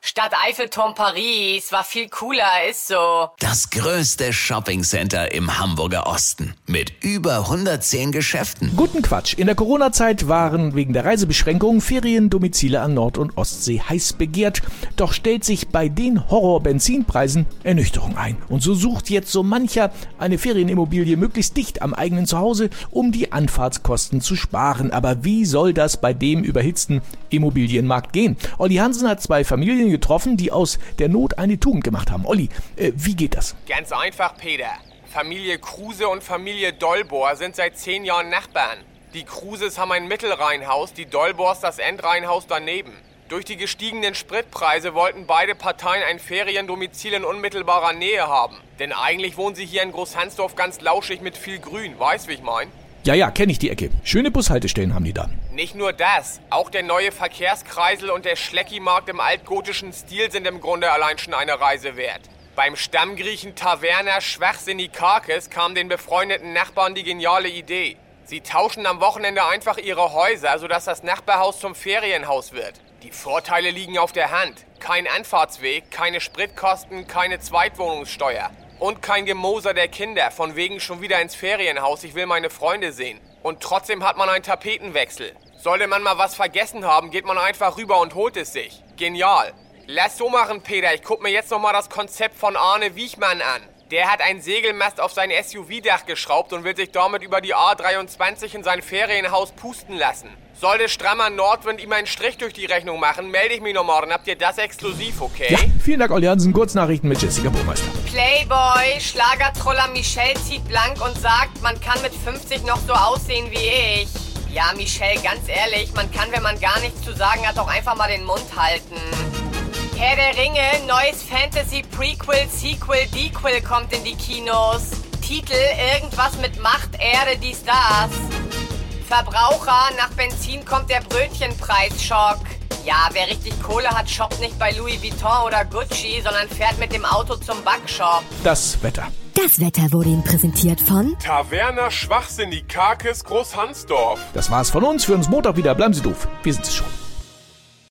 Stadt Eiffelturm Paris war viel cooler, ist so. Das größte Shoppingcenter im Hamburger Osten mit über 110 Geschäften. Guten Quatsch. In der Corona-Zeit waren wegen der Reisebeschränkungen Feriendomizile an Nord- und Ostsee heiß begehrt. Doch stellt sich bei den Horror-Benzinpreisen Ernüchterung ein. Und so sucht jetzt so mancher eine Ferienimmobilie möglichst dicht am eigenen Zuhause, um die Anfahrtskosten zu sparen. Aber wie soll das bei dem überhitzten Immobilienmarkt gehen? Olli Hansen hat zwei Familien getroffen, die aus der Not eine Tugend gemacht haben. Olli, äh, wie geht das? Ganz einfach, Peter. Familie Kruse und Familie Dolbor sind seit zehn Jahren Nachbarn. Die Kruses haben ein Mittelrheinhaus, die Dolbors das Endrheinhaus daneben. Durch die gestiegenen Spritpreise wollten beide Parteien ein Feriendomizil in unmittelbarer Nähe haben. Denn eigentlich wohnen sie hier in Großhansdorf ganz lauschig mit viel Grün, weißt wie ich mein? Ja, ja, kenne ich die Ecke. Schöne Bushaltestellen haben die da. Nicht nur das, auch der neue Verkehrskreisel und der Schleckimarkt im altgotischen Stil sind im Grunde allein schon eine Reise wert. Beim Stammgriechen Taverna Schwachsinnikakis kam den befreundeten Nachbarn die geniale Idee. Sie tauschen am Wochenende einfach ihre Häuser, sodass das Nachbarhaus zum Ferienhaus wird. Die Vorteile liegen auf der Hand. Kein Anfahrtsweg, keine Spritkosten, keine Zweitwohnungssteuer. Und kein Gemoser der Kinder, von wegen schon wieder ins Ferienhaus, ich will meine Freunde sehen. Und trotzdem hat man einen Tapetenwechsel. Sollte man mal was vergessen haben, geht man einfach rüber und holt es sich. Genial. Lass so machen, Peter. Ich guck mir jetzt nochmal das Konzept von Arne Wiechmann an. Der hat einen Segelmast auf sein SUV-Dach geschraubt und will sich damit über die A23 in sein Ferienhaus pusten lassen. Sollte strammer Nordwind ihm einen Strich durch die Rechnung machen, melde ich mich noch morgen. Habt ihr das exklusiv, okay? Ja, vielen Dank, Olli Hansen. Kurznachrichten mit Jessica Burmeister. Playboy, Schlagertroller Michelle zieht blank und sagt, man kann mit 50 noch so aussehen wie ich. Ja, Michelle, ganz ehrlich, man kann, wenn man gar nichts zu sagen hat, auch einfach mal den Mund halten. Herr der Ringe, neues Fantasy Prequel, Sequel, Dequel kommt in die Kinos. Titel irgendwas mit Macht, Erde, dies, das. Verbraucher, nach Benzin kommt der Brötchenpreisschock. Ja, wer richtig Kohle hat, shoppt nicht bei Louis Vuitton oder Gucci, sondern fährt mit dem Auto zum Backshop. Das Wetter. Das Wetter wurde Ihnen präsentiert von Taverna Schwachsinnikakis Großhansdorf. Das war's von uns. Für uns Montag wieder. Bleiben Sie doof. Wir sind es schon.